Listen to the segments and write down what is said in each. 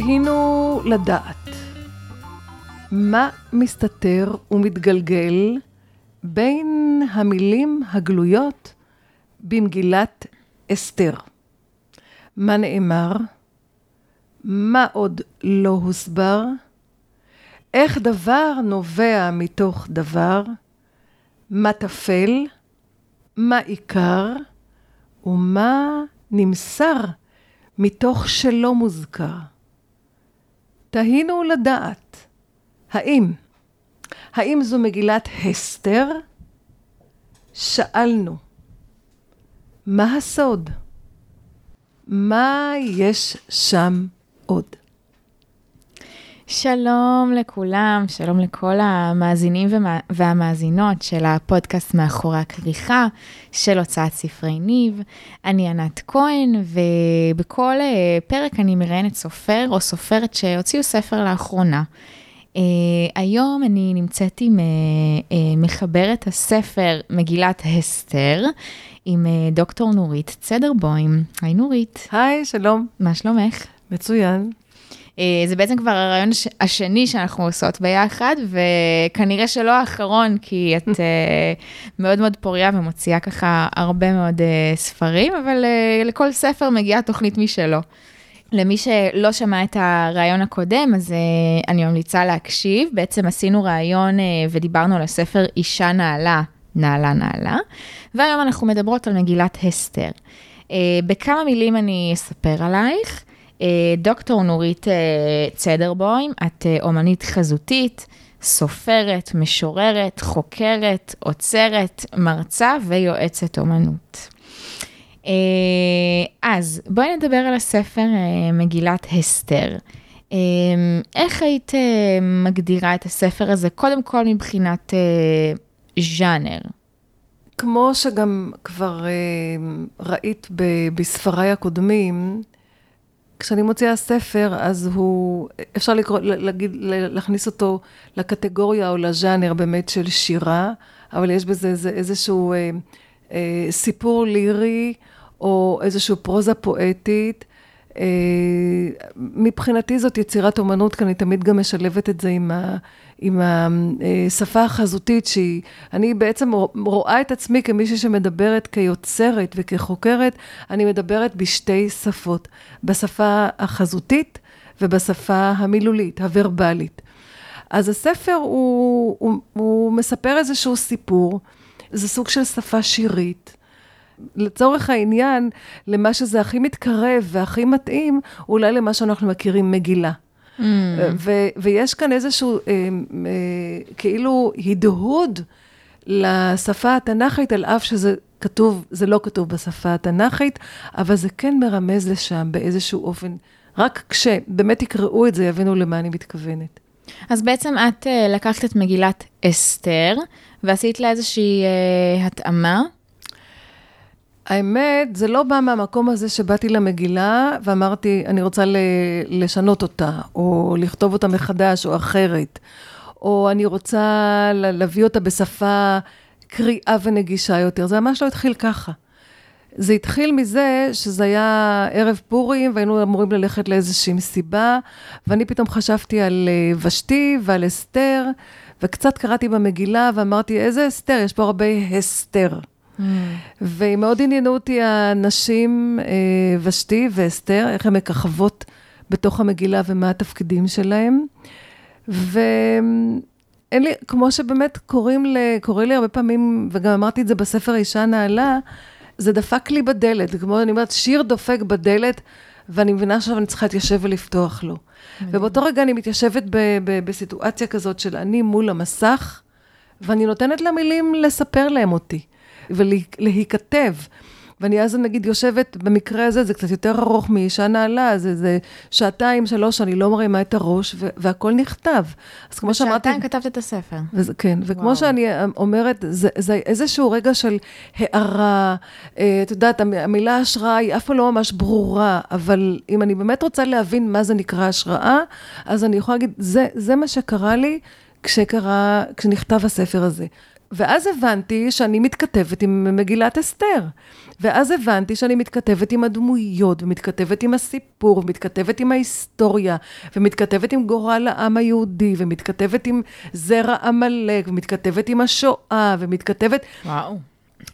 תהינו לדעת מה מסתתר ומתגלגל בין המילים הגלויות במגילת אסתר. מה נאמר? מה עוד לא הוסבר? איך דבר נובע מתוך דבר? מה טפל? מה עיקר? ומה נמסר מתוך שלא מוזכר? תהינו לדעת, האם, האם זו מגילת הסתר? שאלנו, מה הסוד? מה יש שם עוד? שלום לכולם, שלום לכל המאזינים והמאזינות של הפודקאסט מאחורי הכריכה של הוצאת ספרי ניב. אני ענת כהן, ובכל אה, פרק אני מראיינת סופר או סופרת שהוציאו ספר לאחרונה. Uh, היום אני נמצאת עם uh, uh, מחברת הספר מגילת הסתר, עם uh, דוקטור נורית צדרבוים. היי נורית. היי, שלום. מה שלומך? מצוין. Uh, זה בעצם כבר הרעיון השני שאנחנו עושות ביחד, וכנראה שלא האחרון, כי את uh, מאוד מאוד פוריה ומוציאה ככה הרבה מאוד uh, ספרים, אבל לכל ספר מגיעה תוכנית משלו. למי שלא שמע את הרעיון הקודם, אז uh, אני ממליצה להקשיב. בעצם עשינו רעיון uh, ודיברנו על הספר אישה נעלה, נעלה נעלה, והיום אנחנו מדברות על מגילת הסתר. Uh, בכמה מילים אני אספר עלייך. Uh, דוקטור נורית uh, צדרבוים, את uh, אומנית חזותית, סופרת, משוררת, חוקרת, עוצרת, מרצה ויועצת אומנות. אז בואי נדבר על הספר מגילת הסתר. איך היית מגדירה את הספר הזה, קודם כל מבחינת ז'אנר? כמו שגם כבר ראית בספריי הקודמים, כשאני מוציאה ספר, אז הוא, אפשר לקרוא, להגיד, להכניס אותו לקטגוריה או לז'אנר באמת של שירה, אבל יש בזה איזה, איזשהו אה, אה, סיפור לירי, או איזושהי פרוזה פואטית. אה, מבחינתי זאת יצירת אומנות, כי אני תמיד גם משלבת את זה עם, ה, עם השפה החזותית, שהיא, אני בעצם רואה את עצמי כמישהי שמדברת כיוצרת וכחוקרת, אני מדברת בשתי שפות, בשפה החזותית ובשפה המילולית, הוורבלית. אז הספר הוא, הוא, הוא מספר איזשהו סיפור, זה סוג של שפה שירית. לצורך העניין, למה שזה הכי מתקרב והכי מתאים, אולי למה שאנחנו מכירים מגילה. Mm. ו- ויש כאן איזשהו אה, אה, כאילו הדהוד לשפה התנ"כית, על אף שזה כתוב, זה לא כתוב בשפה התנ"כית, אבל זה כן מרמז לשם באיזשהו אופן. רק כשבאמת יקראו את זה, יבינו למה אני מתכוונת. אז בעצם את uh, לקחת את מגילת אסתר, ועשית לה איזושהי uh, התאמה. האמת, זה לא בא מהמקום הזה שבאתי למגילה ואמרתי, אני רוצה לשנות אותה, או לכתוב אותה מחדש, או אחרת, או אני רוצה להביא אותה בשפה קריאה ונגישה יותר. זה ממש לא התחיל ככה. זה התחיל מזה שזה היה ערב פורים, והיינו אמורים ללכת לאיזושהי מסיבה, ואני פתאום חשבתי על אה, ושתי ועל אסתר, וקצת קראתי במגילה ואמרתי, איזה אסתר? יש פה הרבה הסתר. ומאוד עניינו אותי הנשים, אה, ושתי ואסתר, איך הן מככבות בתוך המגילה ומה התפקידים שלהן. ואין לי, כמו שבאמת קוראים ל, קורא לי הרבה פעמים, וגם אמרתי את זה בספר אישה נעלה, זה דפק לי בדלת, כמו אני אומרת, שיר דופק בדלת, ואני מבינה שעכשיו אני צריכה להתיישב ולפתוח לו. ובאותו רגע אני מתיישבת ב, ב, בסיטואציה כזאת של אני מול המסך, ואני נותנת למילים לספר להם אותי. ולהיכתב. ואני אז נגיד יושבת, במקרה הזה זה קצת יותר ארוך מאישה נעלה, זה, זה שעתיים, שלוש, אני לא מרימה את הראש, ו- והכל נכתב. אז כמו שאמרתי... שעתיים כתבת את הספר. וזה, כן, וכמו וואו. שאני אומרת, זה, זה איזשהו רגע של הערה, אה, את יודעת, המילה השראה היא אף פעם לא ממש ברורה, אבל אם אני באמת רוצה להבין מה זה נקרא השראה, אז אני יכולה להגיד, זה, זה מה שקרה לי כשקרה, כשנכתב הספר הזה. ואז הבנתי שאני מתכתבת עם מגילת אסתר. ואז הבנתי שאני מתכתבת עם הדמויות, ומתכתבת עם הסיפור, ומתכתבת עם ההיסטוריה, ומתכתבת עם גורל העם היהודי, ומתכתבת עם זרע עמלק, ומתכתבת עם השואה, ומתכתבת... וואו.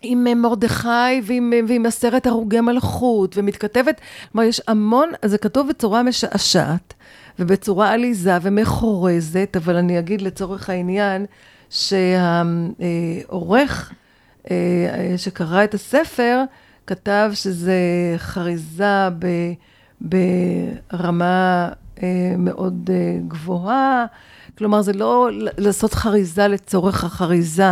עם מרדכי ועם, ועם עשרת הרוגי מלכות, ומתכתבת, כלומר, יש המון, זה כתוב בצורה משעשעת, ובצורה עליזה ומחורזת, אבל אני אגיד לצורך העניין, שהעורך אה, שקרא את הספר, כתב שזה חריזה ב, ברמה אה, מאוד אה, גבוהה. כלומר, זה לא לעשות חריזה לצורך החריזה.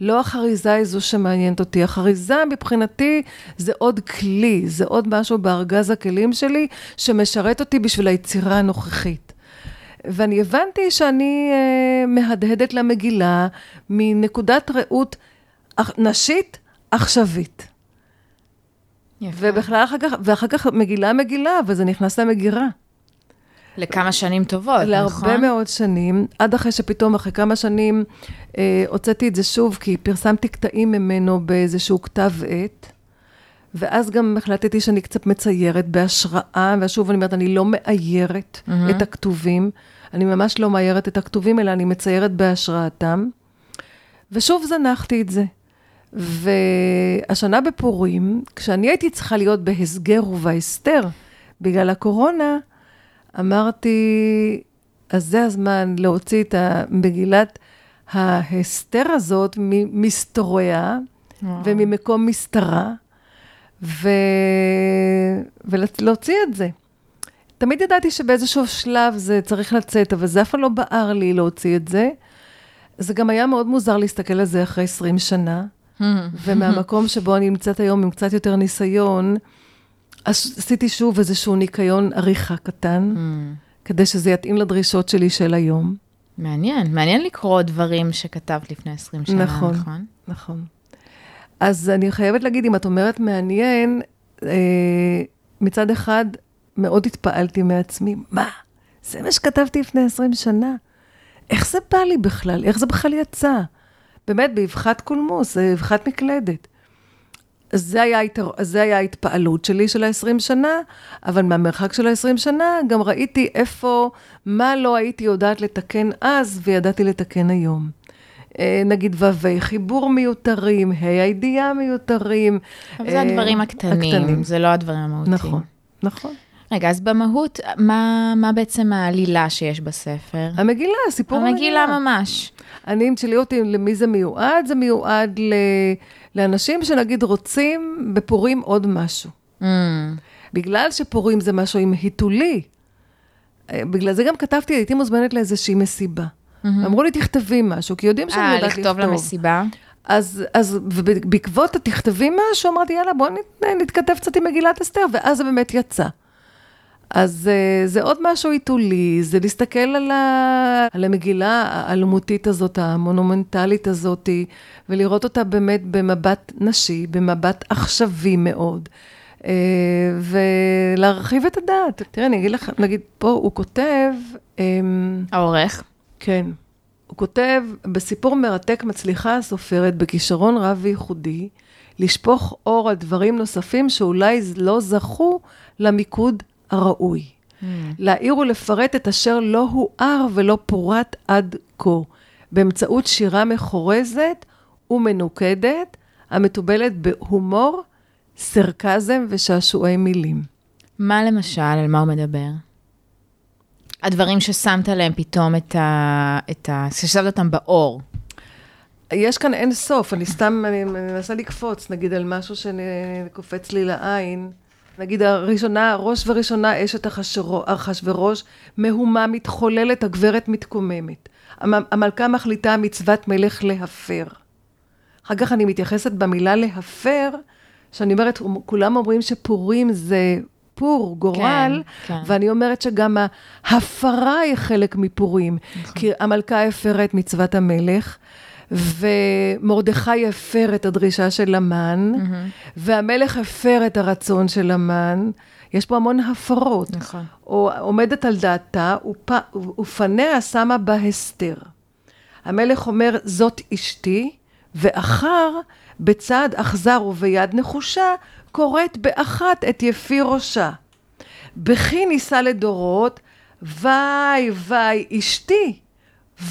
לא החריזה היא זו שמעניינת אותי. החריזה מבחינתי זה עוד כלי, זה עוד משהו בארגז הכלים שלי שמשרת אותי בשביל היצירה הנוכחית. ואני הבנתי שאני uh, מהדהדת למגילה מנקודת ראות נשית עכשווית. יפה. ובכלל אחר כך, ואחר כך מגילה מגילה, וזה נכנס למגירה. לכמה שנים טובות, להרבה נכון? להרבה מאוד שנים, עד אחרי שפתאום, אחרי כמה שנים, אה, הוצאתי את זה שוב, כי פרסמתי קטעים ממנו באיזשהו כתב עת, ואז גם החלטתי שאני קצת מציירת בהשראה, ושוב אני אומרת, אני לא מאיירת mm-hmm. את הכתובים, אני ממש לא מאיירת את הכתובים, אלא אני מציירת בהשראתם, ושוב זנחתי את זה. והשנה בפורים, כשאני הייתי צריכה להיות בהסגר ובהסתר בגלל הקורונה, אמרתי, אז זה הזמן להוציא את מגילת ההסתר הזאת ממסתוריה וממקום מסתרה, ו... ולהוציא את זה. תמיד ידעתי שבאיזשהו שלב זה צריך לצאת, אבל זה אף פעם לא בער לי להוציא את זה. זה גם היה מאוד מוזר להסתכל על זה אחרי 20 שנה, ומהמקום שבו אני נמצאת היום עם קצת יותר ניסיון, עשיתי שוב איזשהו ניקיון עריכה קטן, כדי שזה יתאים לדרישות שלי של היום. מעניין, מעניין לקרוא דברים שכתבת לפני 20 שנה, נכון? נכון, נכון. אז אני חייבת להגיד, אם את אומרת מעניין, אה, מצד אחד, מאוד התפעלתי מעצמי, מה? זה מה שכתבתי לפני 20 שנה? איך זה בא לי בכלל? איך זה בכלל יצא? באמת, באבחת קולמוס, באבחת מקלדת. אז זה היה, זה היה ההתפעלות שלי של ה-20 שנה, אבל מהמרחק של ה-20 שנה גם ראיתי איפה, מה לא הייתי יודעת לתקן אז וידעתי לתקן היום. אה, נגיד ו"י חיבור מיותרים, ה' הידיעה מיותרים. אבל זה הדברים אה, הקטנים, הקטנים, זה לא הדברים המהותיים. נכון, נכון. רגע, אז במהות, מה, מה בעצם העלילה שיש בספר? המגילה, סיפור המגילה. המגילה ממש. אני, אם תשאלי אותי למי זה מיועד, זה מיועד ל, לאנשים שנגיד רוצים בפורים עוד משהו. Mm. בגלל שפורים זה משהו עם היתולי, אה, בגלל זה גם כתבתי, הייתי מוזמנת לאיזושהי מסיבה. Mm-hmm. אמרו לי, תכתבי משהו, כי יודעים שאני 아, יודעת לכתוב. אה, לכתוב למסיבה? אז, אז ובעקבות התכתבי משהו, אמרתי, יאללה, בואו נתכתב קצת עם מגילת אסתר, ואז זה באמת יצא. אז uh, זה עוד משהו עיתולי, זה להסתכל על, ה, על המגילה האלמותית הזאת, המונומנטלית הזאת, ולראות אותה באמת במבט נשי, במבט עכשווי מאוד, uh, ולהרחיב את הדעת. תראה, אני אגיד לך, נגיד, פה הוא כותב... Um, העורך. כן. הוא כותב, בסיפור מרתק מצליחה הסופרת בכישרון רב וייחודי, לשפוך אור על דברים נוספים שאולי לא זכו למיקוד הראוי. Mm. להעיר ולפרט את אשר לא הואר ולא פורט עד כה, באמצעות שירה מחורזת ומנוקדת, המתובלת בהומור, סרקזם ושעשועי מילים. מה למשל, על מה הוא מדבר? הדברים ששמת להם פתאום את ה... את ה... ששמת אותם באור. יש כאן אין סוף, אני סתם, אני מנסה לקפוץ, נגיד, על משהו שקופץ לי לעין. נגיד הראשונה, ראש וראשונה אשת אחשורוש, מהומה מתחוללת, הגברת מתקוממת. המלכה מחליטה מצוות מלך להפר. אחר כך אני מתייחסת במילה להפר, שאני אומרת, כולם אומרים שפורים זה פור, גורל, כן, כן. ואני אומרת שגם ההפרה היא חלק מפורים. נכון. כי המלכה הפרה את מצוות המלך, ומרדכי הפר את הדרישה של המן, mm-hmm. והמלך הפר את הרצון של המן. יש פה המון הפרות. נכון. או עומדת על דעתה, ופ, ופניה שמה בהסתר. המלך אומר, זאת אשתי, ואחר, בצעד אכזר וביד נחושה, קוראת באחת את יפי ראשה. בכי נישא לדורות, ויי ויי אשתי,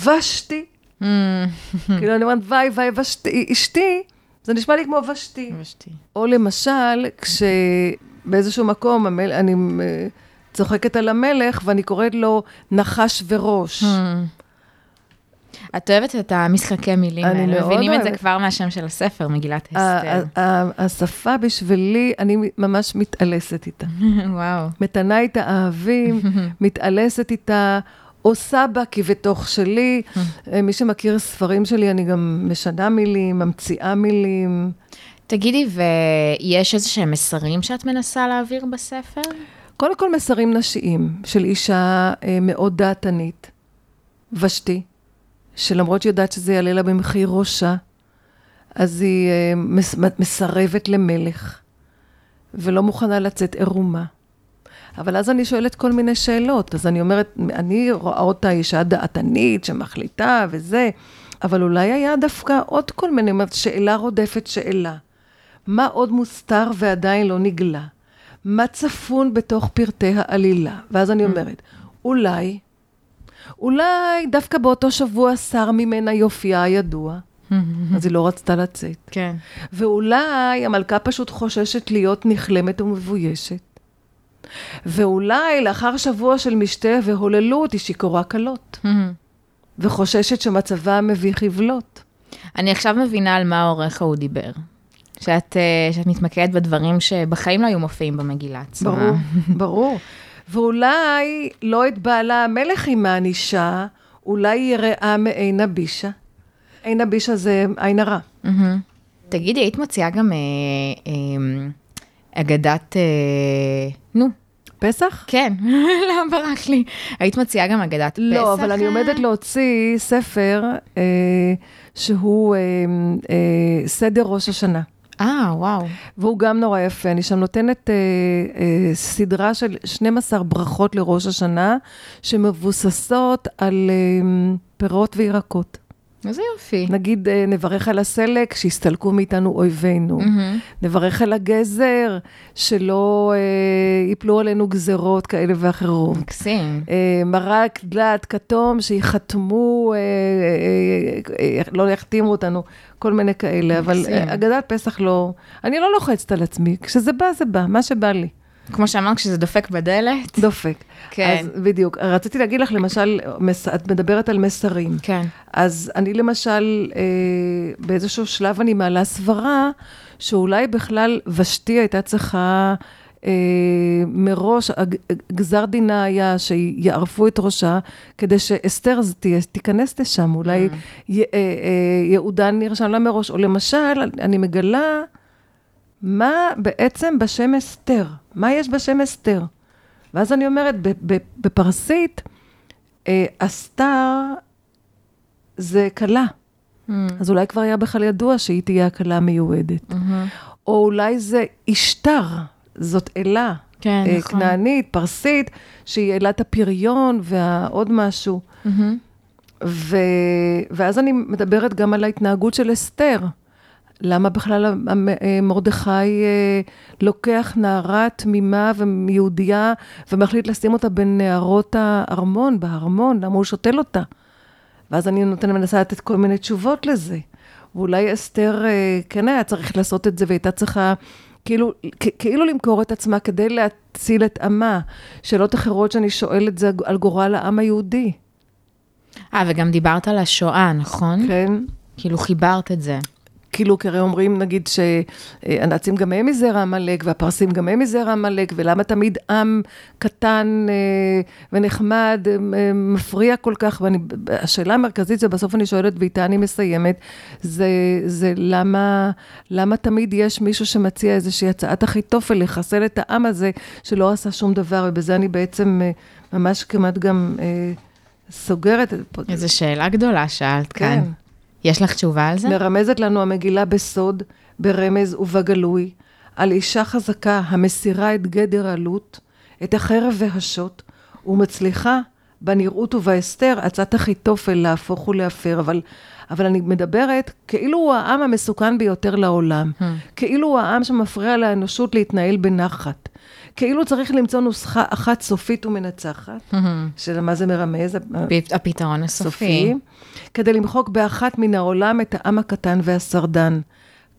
ושתי. כאילו אני אומרת ויי ויי ושתי, אשתי, זה נשמע לי כמו ושתי. ושתי. או למשל, כשבאיזשהו מקום המל... אני אה, צוחקת על המלך ואני קוראת לו נחש וראש. את אוהבת את המשחקי מילים האלה, מאוד מבינים את זה אוהבת. כבר מהשם של הספר, מגילת אסתר. השפה בשבילי, אני ממש מתעלסת איתה. וואו. מתנה איתה אהבים, מתעלסת איתה, עושה בה כבתוך שלי. אה, מי שמכיר ספרים שלי, אני גם משנה מילים, ממציאה מילים. תגידי, ויש איזה שהם מסרים שאת מנסה להעביר בספר? קודם כל מסרים נשיים של אישה אה, מאוד דעתנית, ושתי, שלמרות שהיא יודעת שזה יעלה לה במחיר ראשה, אז היא אה, מס, מסרבת למלך, ולא מוכנה לצאת עירומה. אבל אז אני שואלת כל מיני שאלות, אז אני אומרת, אני רואה אותה אישה דעתנית שמחליטה וזה, אבל אולי היה דווקא עוד כל מיני, שאלה רודפת שאלה. מה עוד מוסתר ועדיין לא נגלה? מה צפון בתוך פרטי העלילה? ואז אני אומרת, אולי, אולי דווקא באותו שבוע סר ממנה יופייה הידוע, אז היא לא רצתה לצאת. כן. ואולי המלכה פשוט חוששת להיות נכלמת ומבוישת. ואולי לאחר שבוע של משתה והוללות היא שיכורה כלות, וחוששת שמצבה מביך יבלוט. אני עכשיו מבינה על מה העורך ההוא דיבר. שאת, אה, שאת מתמקדת בדברים שבחיים לא היו מופיעים במגילה עצמה. ברור, ברור. ואולי לא את בעלה המלך היא מענישה, אולי היא רעה מעין הבישה. עין הבישה זה עין הרע. מהמם. תגידי, היית מוציאה גם אה, אה, אגדת, אה, נו, פסח? כן, למה ברח לי? היית מוציאה גם אגדת פסח? לא, אבל אני אה? עומדת להוציא ספר אה, שהוא אה, אה, סדר ראש השנה. אה, וואו. והוא גם נורא יפה. אני שם נותנת אה, אה, סדרה של 12 ברכות לראש השנה, שמבוססות על אה, פירות וירקות. איזה יופי. נגיד, אה, נברך על הסלק, שיסתלקו מאיתנו אויבינו. מהמם. נברך על הגזר, שלא אה, ייפלו עלינו גזרות כאלה ואחרות. מקסים. אה, מרק דלת כתום, שיחתמו, אה, אה, אה, לא יחתימו אותנו, כל מיני כאלה. אבל מקסים. אה, אגדת פסח לא... אני לא לוחצת על עצמי, כשזה בא, זה בא, מה שבא לי. כמו שאמרת, כשזה דופק בדלת. דופק. כן. אז בדיוק. רציתי להגיד לך, למשל, מס- את מדברת על מסרים. כן. אז אני למשל, אה, באיזשהו שלב אני מעלה סברה, שאולי בכלל ושתי הייתה צריכה אה, מראש, גזר דינה היה שיערפו את ראשה, כדי שאסתר תהיה- תיכנס לשם, אולי י- אה, אה, יהודה נרשם לה מראש, או למשל, אני מגלה מה בעצם בשם אסתר, מה יש בשם אסתר. ואז אני אומרת, בפרסית, אה, אסתר זה כלה. אז אולי כבר היה בכלל ידוע שהיא תהיה הכלה המיועדת. או אולי זה אשתר, זאת אלה. כן, אה, נכון. כנענית, פרסית, שהיא אלת הפריון ועוד משהו. ו... ואז אני מדברת גם על ההתנהגות של אסתר. למה בכלל אה, מרדכי אה, לוקח נערה תמימה ויהודייה ומחליט לשים אותה בין נערות הארמון, בהרמון, למה הוא שותל אותה? ואז אני נותנת, מנסה לתת כל מיני תשובות לזה. ואולי אסתר אה, כן היה צריך לעשות את זה, והייתה צריכה כאילו, כאילו למכור את עצמה כדי להציל את עמה. שאלות אחרות שאני שואלת זה על גורל העם היהודי, אה, וגם דיברת על השואה, נכון? כן? כאילו חיברת את זה. כאילו, כי הרי אומרים, נגיד, שהנאצים גם הם מזרע עמלק, והפרסים גם הם מזרע עמלק, ולמה תמיד עם קטן אה, ונחמד אה, מפריע כל כך? והשאלה המרכזית שבסוף אני שואלת, ואיתה אני מסיימת, זה, זה למה, למה תמיד יש מישהו שמציע איזושהי הצעת אחיתופל לחסל את העם הזה, שלא עשה שום דבר, ובזה אני בעצם אה, ממש כמעט גם סוגרת. איזו שאלה גדולה שאלת כן. כאן. יש לך תשובה על זה? מרמזת לנו המגילה בסוד, ברמז ובגלוי, על אישה חזקה המסירה את גדר העלות, את החרב והשוט, ומצליחה, בנראות ובהסתר, עצת אחיתופל להפוך ולהפר, אבל, אבל אני מדברת כאילו הוא העם המסוכן ביותר לעולם, Hmm. כאילו הוא העם שמפריע לאנושות להתנהל בנחת, כאילו צריך למצוא נוסחה אחת סופית ומנצחת, שלמה זה מרמז? הפתרון הסופי. סופי, כדי למחוק באחת מן העולם את העם הקטן והסרדן.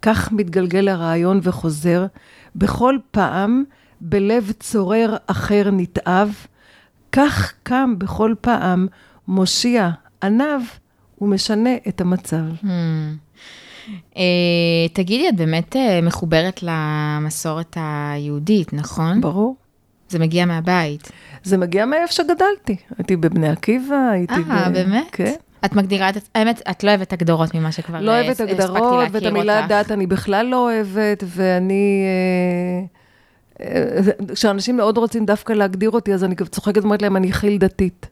כך מתגלגל הרעיון וחוזר, בכל פעם בלב צורר אחר נתעב, כך קם בכל פעם מושיע עניו ומשנה את המצב. Hmm. אה, תגידי, את באמת אה, מחוברת למסורת היהודית, נכון? ברור. זה מגיע מהבית. זה מגיע מאיפה שגדלתי. הייתי בבני עקיבא, הייתי אה, ב... באמת? כן. את מגדירה את... האמת, את לא אוהבת הגדרות ממה שכבר לא אה, אוהבת הספקתי הגדרות, להכיר ואת המילה אותך. דת אני בכלל לא אוהבת, ואני... אה, אה, כשאנשים מאוד רוצים דווקא להגדיר אותי, אז אני צוחקת ואומרת להם, אני חיל דתית.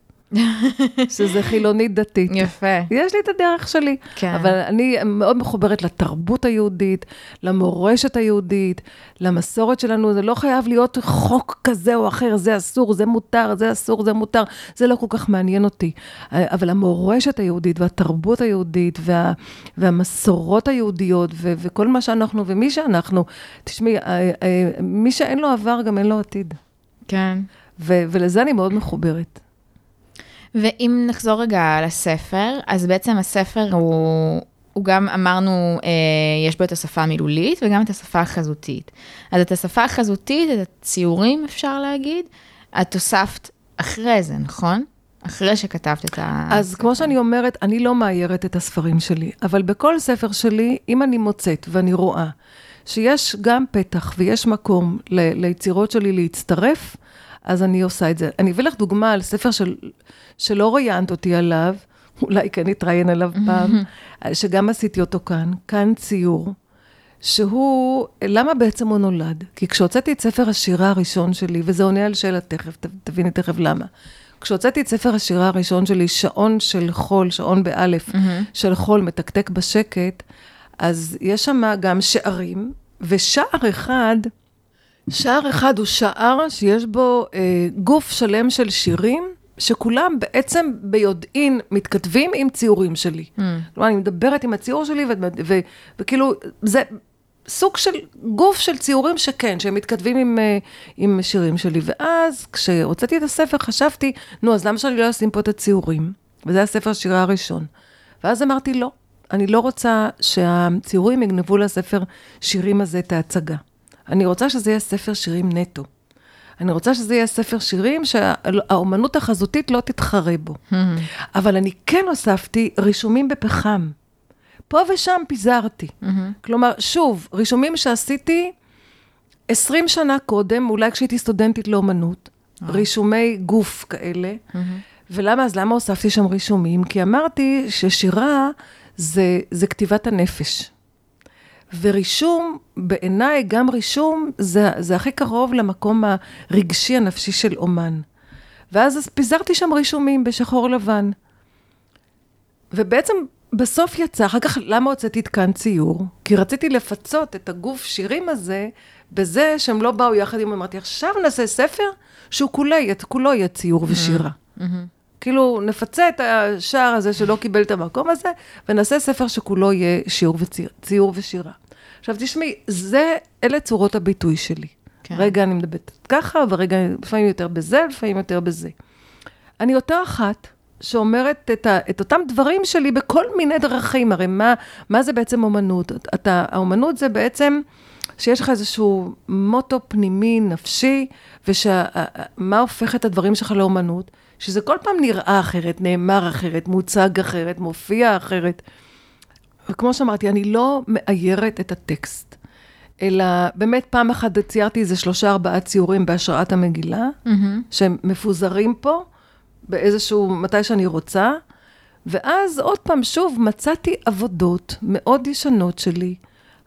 שזה חילונית דתית. יפה. יש לי את הדרך שלי, כן. אבל אני מאוד מחוברת לתרבות היהודית, למורשת היהודית, למסורת שלנו, זה לא חייב להיות חוק כזה או אחר, זה אסור, זה מותר, זה אסור, זה מותר, זה לא כל כך מעניין אותי. אבל המורשת היהודית והתרבות היהודית וה, והמסורות היהודיות ו, וכל מה שאנחנו ומי שאנחנו, תשמעי, אה, אה, מי שאין לו עבר גם אין לו עתיד. כן. ו, ולזה אני מאוד מחוברת. ואם נחזור רגע לספר, אז בעצם הספר הוא, הוא גם אמרנו, אה, יש בו את השפה המילולית וגם את השפה החזותית. אז את השפה החזותית, את הציורים אפשר להגיד, את הוספת אחרי זה, נכון? אחרי שכתבת את ה... אז כמו שאני אומרת, אני לא מאיירת את הספרים שלי, אבל בכל ספר שלי, אם אני מוצאת ואני רואה שיש גם פתח ויש מקום ל- ליצירות שלי להצטרף, אז אני עושה את זה. אני אביא לך דוגמה על ספר של, שלא ראיינת אותי עליו, אולי כן נתראיין עליו פעם, שגם עשיתי אותו כאן, כאן ציור, שהוא, למה בעצם הוא נולד? כי כשהוצאתי את ספר השירה הראשון שלי, וזה עונה על שאלה תכף, ת- תביני תכף למה. כשהוצאתי את ספר השירה הראשון שלי, שעון של חול, שעון באלף, של חול מתקתק בשקט, אז יש שם גם שערים, ושער אחד, שער אחד הוא שער שיש בו אה, גוף שלם של שירים, שכולם בעצם ביודעין מתכתבים עם ציורים שלי. Mm. כלומר, אני מדברת עם הציור שלי, ו- ו- וכאילו, זה סוג של גוף של ציורים שכן, שהם מתכתבים עם, אה, עם שירים שלי. ואז, כשהוצאתי את הספר, חשבתי, נו, אז למה שאני לא אשים פה את הציורים? וזה היה ספר השירה הראשון. ואז אמרתי, לא, אני לא רוצה שהציורים יגנבו לספר שירים הזה את ההצגה. אני רוצה שזה יהיה ספר שירים נטו. אני רוצה שזה יהיה ספר שירים שהאומנות החזותית לא תתחרה בו. אבל אני כן הוספתי רישומים בפחם. פה ושם פיזרתי. כלומר, שוב, רישומים שעשיתי 20 שנה קודם, אולי כשהייתי סטודנטית לאומנות, רישומי גוף כאלה. ולמה? אז למה הוספתי שם רישומים? כי אמרתי ששירה זה, זה כתיבת הנפש. ורישום, בעיניי, גם רישום, זה, זה הכי קרוב למקום הרגשי הנפשי של אומן. ואז אז פיזרתי שם רישומים בשחור לבן. ובעצם בסוף יצא, אחר כך, למה הוצאתי את כאן ציור? כי רציתי לפצות את הגוף שירים הזה בזה שהם לא באו יחד עם, אמרתי, עכשיו נעשה ספר שהוא כולו, כולו יהיה ציור ושירה. כאילו, נפצה את השער הזה שלא קיבל את המקום הזה, ונעשה ספר שכולו יהיה שיעור וציר, ציור ושירה. עכשיו, תשמעי, זה, אלה צורות הביטוי שלי. כן. רגע אני מדברת ככה, ורגע, לפעמים יותר בזה, לפעמים יותר בזה. אני אותה אחת שאומרת את, ה, את אותם דברים שלי בכל מיני דרכים. הרי מה, מה זה בעצם אומנות? אתה, האומנות זה בעצם שיש לך איזשהו מוטו פנימי, נפשי, ומה הופך את הדברים שלך לאומנות? שזה כל פעם נראה אחרת, נאמר אחרת, מוצג אחרת, מופיע אחרת. וכמו שאמרתי, אני לא מאיירת את הטקסט, אלא באמת פעם אחת ציירתי איזה שלושה ארבעה ציורים בהשראת המגילה, שהם מפוזרים פה באיזשהו, מתי שאני רוצה, ואז עוד פעם, שוב, מצאתי עבודות מאוד ישנות שלי,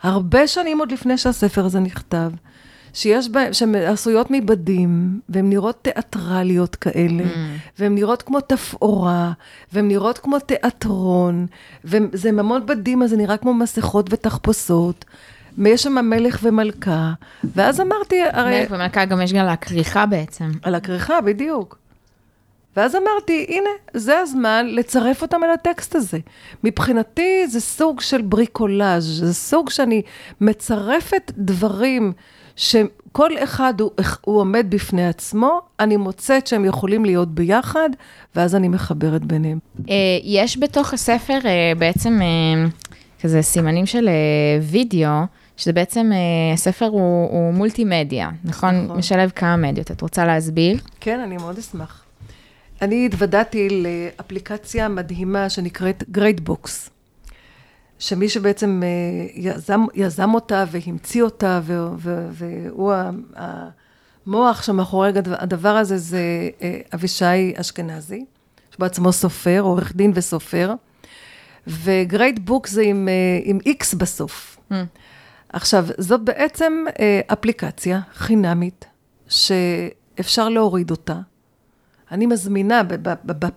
הרבה שנים עוד לפני שהספר הזה נכתב, שיש בהן, שהן עשויות מבדים, והן נראות תיאטרליות כאלה, mm. והן נראות כמו תפאורה, והן נראות כמו תיאטרון, וזה המון בדים, אז זה נראה כמו מסכות ותחפושות. ויש שם מלך ומלכה, ואז אמרתי, הרי... מלך ומלכה גם יש גם על הכריכה בעצם. על הכריכה, בדיוק. ואז אמרתי, הנה, זה הזמן לצרף אותם אל הטקסט הזה. מבחינתי זה סוג של בריקולאז', זה סוג שאני מצרפת דברים שכל אחד הוא, הוא עומד בפני עצמו, אני מוצאת שהם יכולים להיות ביחד, ואז אני מחברת ביניהם. אה, יש בתוך הספר אה, בעצם אה, כזה סימנים של וידאו. שזה בעצם, הספר הוא, הוא מולטימדיה, נכון? נכון? משלב כמה מדיות. את רוצה להסביר? כן, אני מאוד אשמח. אני התוודעתי לאפליקציה מדהימה שנקראת GreatBooks, שמי שבעצם אה, יזם, יזם אותה והמציא אותה, והוא המוח שמאחורי הדבר הזה, זה אה, אבישי אשכנזי, שבעצמו סופר, עורך דין וסופר, ו Great Book זה עם, אה, עם איקס בסוף. Mm. עכשיו, זאת בעצם אפליקציה חינמית, שאפשר להוריד אותה. אני מזמינה,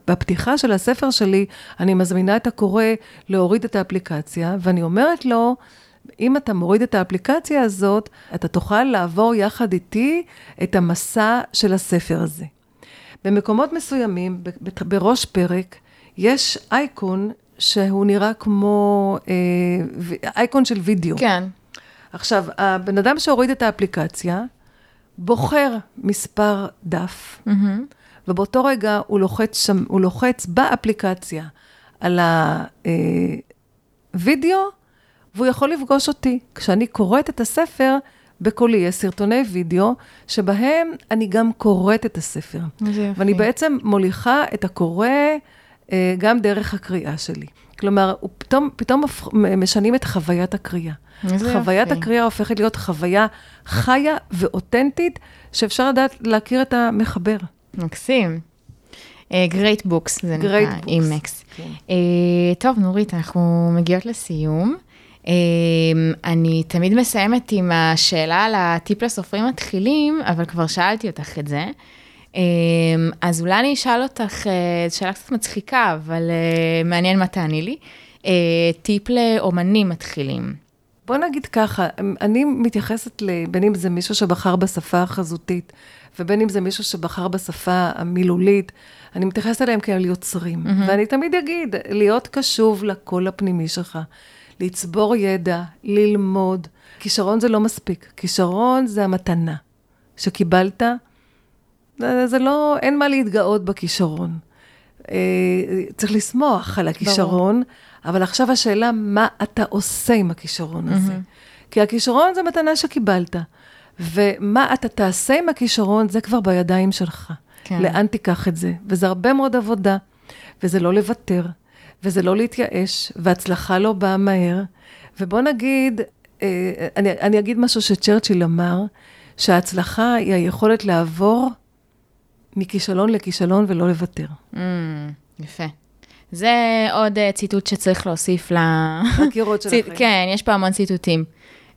בפתיחה של הספר שלי, אני מזמינה את הקורא להוריד את האפליקציה, ואני אומרת לו, אם אתה מוריד את האפליקציה הזאת, אתה תוכל לעבור יחד איתי את המסע של הספר הזה. במקומות מסוימים, בראש פרק, יש אייקון שהוא נראה כמו אה, אייקון של וידאו. כן. עכשיו, הבן אדם שהוריד את האפליקציה, בוחר מספר דף, mm-hmm. ובאותו רגע הוא לוחץ, שם, הוא לוחץ באפליקציה על הווידאו, והוא יכול לפגוש אותי. כשאני קוראת את הספר, בקולי יש סרטוני וידאו, שבהם אני גם קוראת את הספר. זה יפה. ואני בעצם מוליכה את הקורא אה, גם דרך הקריאה שלי. כלומר, פתאום, פתאום משנים את חוויית הקריאה. חוויית יפה. הקריאה הופכת להיות חוויה חיה ואותנטית, שאפשר לדעת להכיר את המחבר. מקסים. Great uh, Books, זה נקרא, אימקס. כן. Uh, טוב, נורית, אנחנו מגיעות לסיום. Uh, אני תמיד מסיימת עם השאלה על הטיפ לסופרים מתחילים, אבל כבר שאלתי אותך את זה. אז אולי אני אשאל אותך, זו שאלה קצת מצחיקה, אבל מעניין מה תעני לי. טיפ לאומנים מתחילים. בוא נגיד ככה, אני מתייחסת בין אם זה מישהו שבחר בשפה החזותית, ובין אם זה מישהו שבחר בשפה המילולית, אני מתייחסת אליהם כאל יוצרים. Mm-hmm. ואני תמיד אגיד, להיות קשוב לקול הפנימי שלך, לצבור ידע, ללמוד. כישרון זה לא מספיק, כישרון זה המתנה שקיבלת. זה לא, אין מה להתגאות בכישרון. אה, צריך לשמוח על הכישרון, ברור. אבל עכשיו השאלה, מה אתה עושה עם הכישרון הזה? Mm-hmm. כי הכישרון זה מתנה שקיבלת. ומה אתה תעשה עם הכישרון, זה כבר בידיים שלך. כן. לאן תיקח את זה? וזה הרבה מאוד עבודה, וזה לא לוותר, וזה לא להתייאש, והצלחה לא באה מהר. ובוא נגיד, אה, אני, אני אגיד משהו שצ'רצ'יל אמר, שההצלחה היא היכולת לעבור מכישלון לכישלון ולא לוותר. Mm, יפה. זה עוד uh, ציטוט שצריך להוסיף ל... לקירות שלכם. כן, יש פה המון ציטוטים.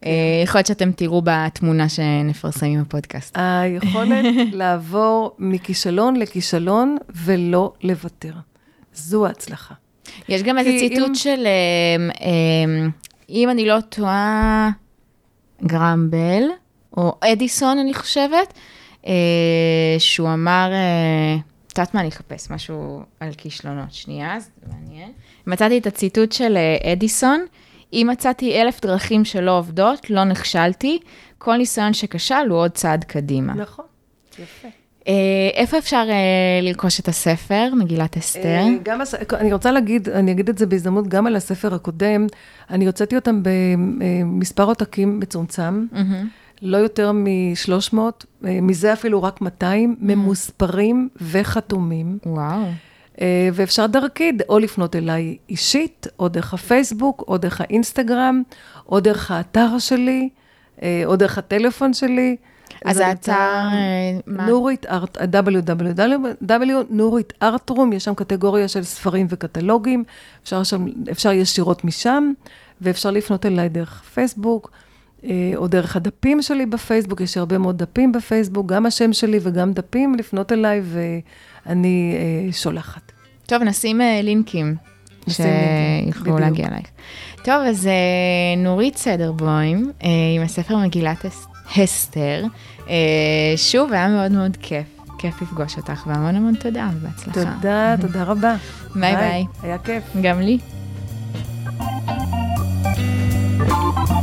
אה, יכול להיות שאתם תראו בתמונה שנפרסם עם הפודקאסט. היכולת לעבור מכישלון לכישלון ולא לוותר. זו ההצלחה. יש גם איזה ציטוט אם... של, אה, אה, אם אני לא טועה, גרמבל, או אדיסון, אני חושבת, שהוא אמר, את יודעת מה, אני אחפש משהו על כישלונות. שנייה, זה מעניין. מצאתי את הציטוט של אדיסון, אם מצאתי אלף דרכים שלא עובדות, לא נכשלתי, כל ניסיון שכשל הוא עוד צעד קדימה. נכון, יפה. אה, איפה אפשר אה, לרכוש את הספר, מגילת אסתר? אה, גם, אני רוצה להגיד, אני אגיד את זה בהזדמנות גם על הספר הקודם, אני הוצאתי אותם במספר עותקים מצומצם, mm-hmm. לא יותר מ-300, מזה אפילו רק 200, mm-hmm. ממוספרים וחתומים. וואו. אה, ואפשר דרכי או לפנות אליי אישית, או דרך הפייסבוק, או דרך האינסטגרם, או דרך האתר שלי, אה, או דרך הטלפון שלי. אז האתר, אה, מה? נורית ארט, www, נורית ארטרום, יש שם קטגוריה של ספרים וקטלוגים, אפשר, שם, אפשר ישירות משם, ואפשר לפנות אליי דרך פייסבוק, אה, או דרך הדפים שלי בפייסבוק, יש הרבה מאוד דפים בפייסבוק, גם השם שלי וגם דפים, לפנות אליי ואני אה, שולחת. טוב, נשים אה, לינקים. שיוכלו להגיע אלייך. טוב, אז נורית סדרבוים, עם הספר מגילת אסתר. שוב, היה מאוד מאוד כיף. כיף לפגוש אותך, והמון המון תודה ובהצלחה. תודה, תודה רבה. ביי ביי. היה כיף. גם לי. thank you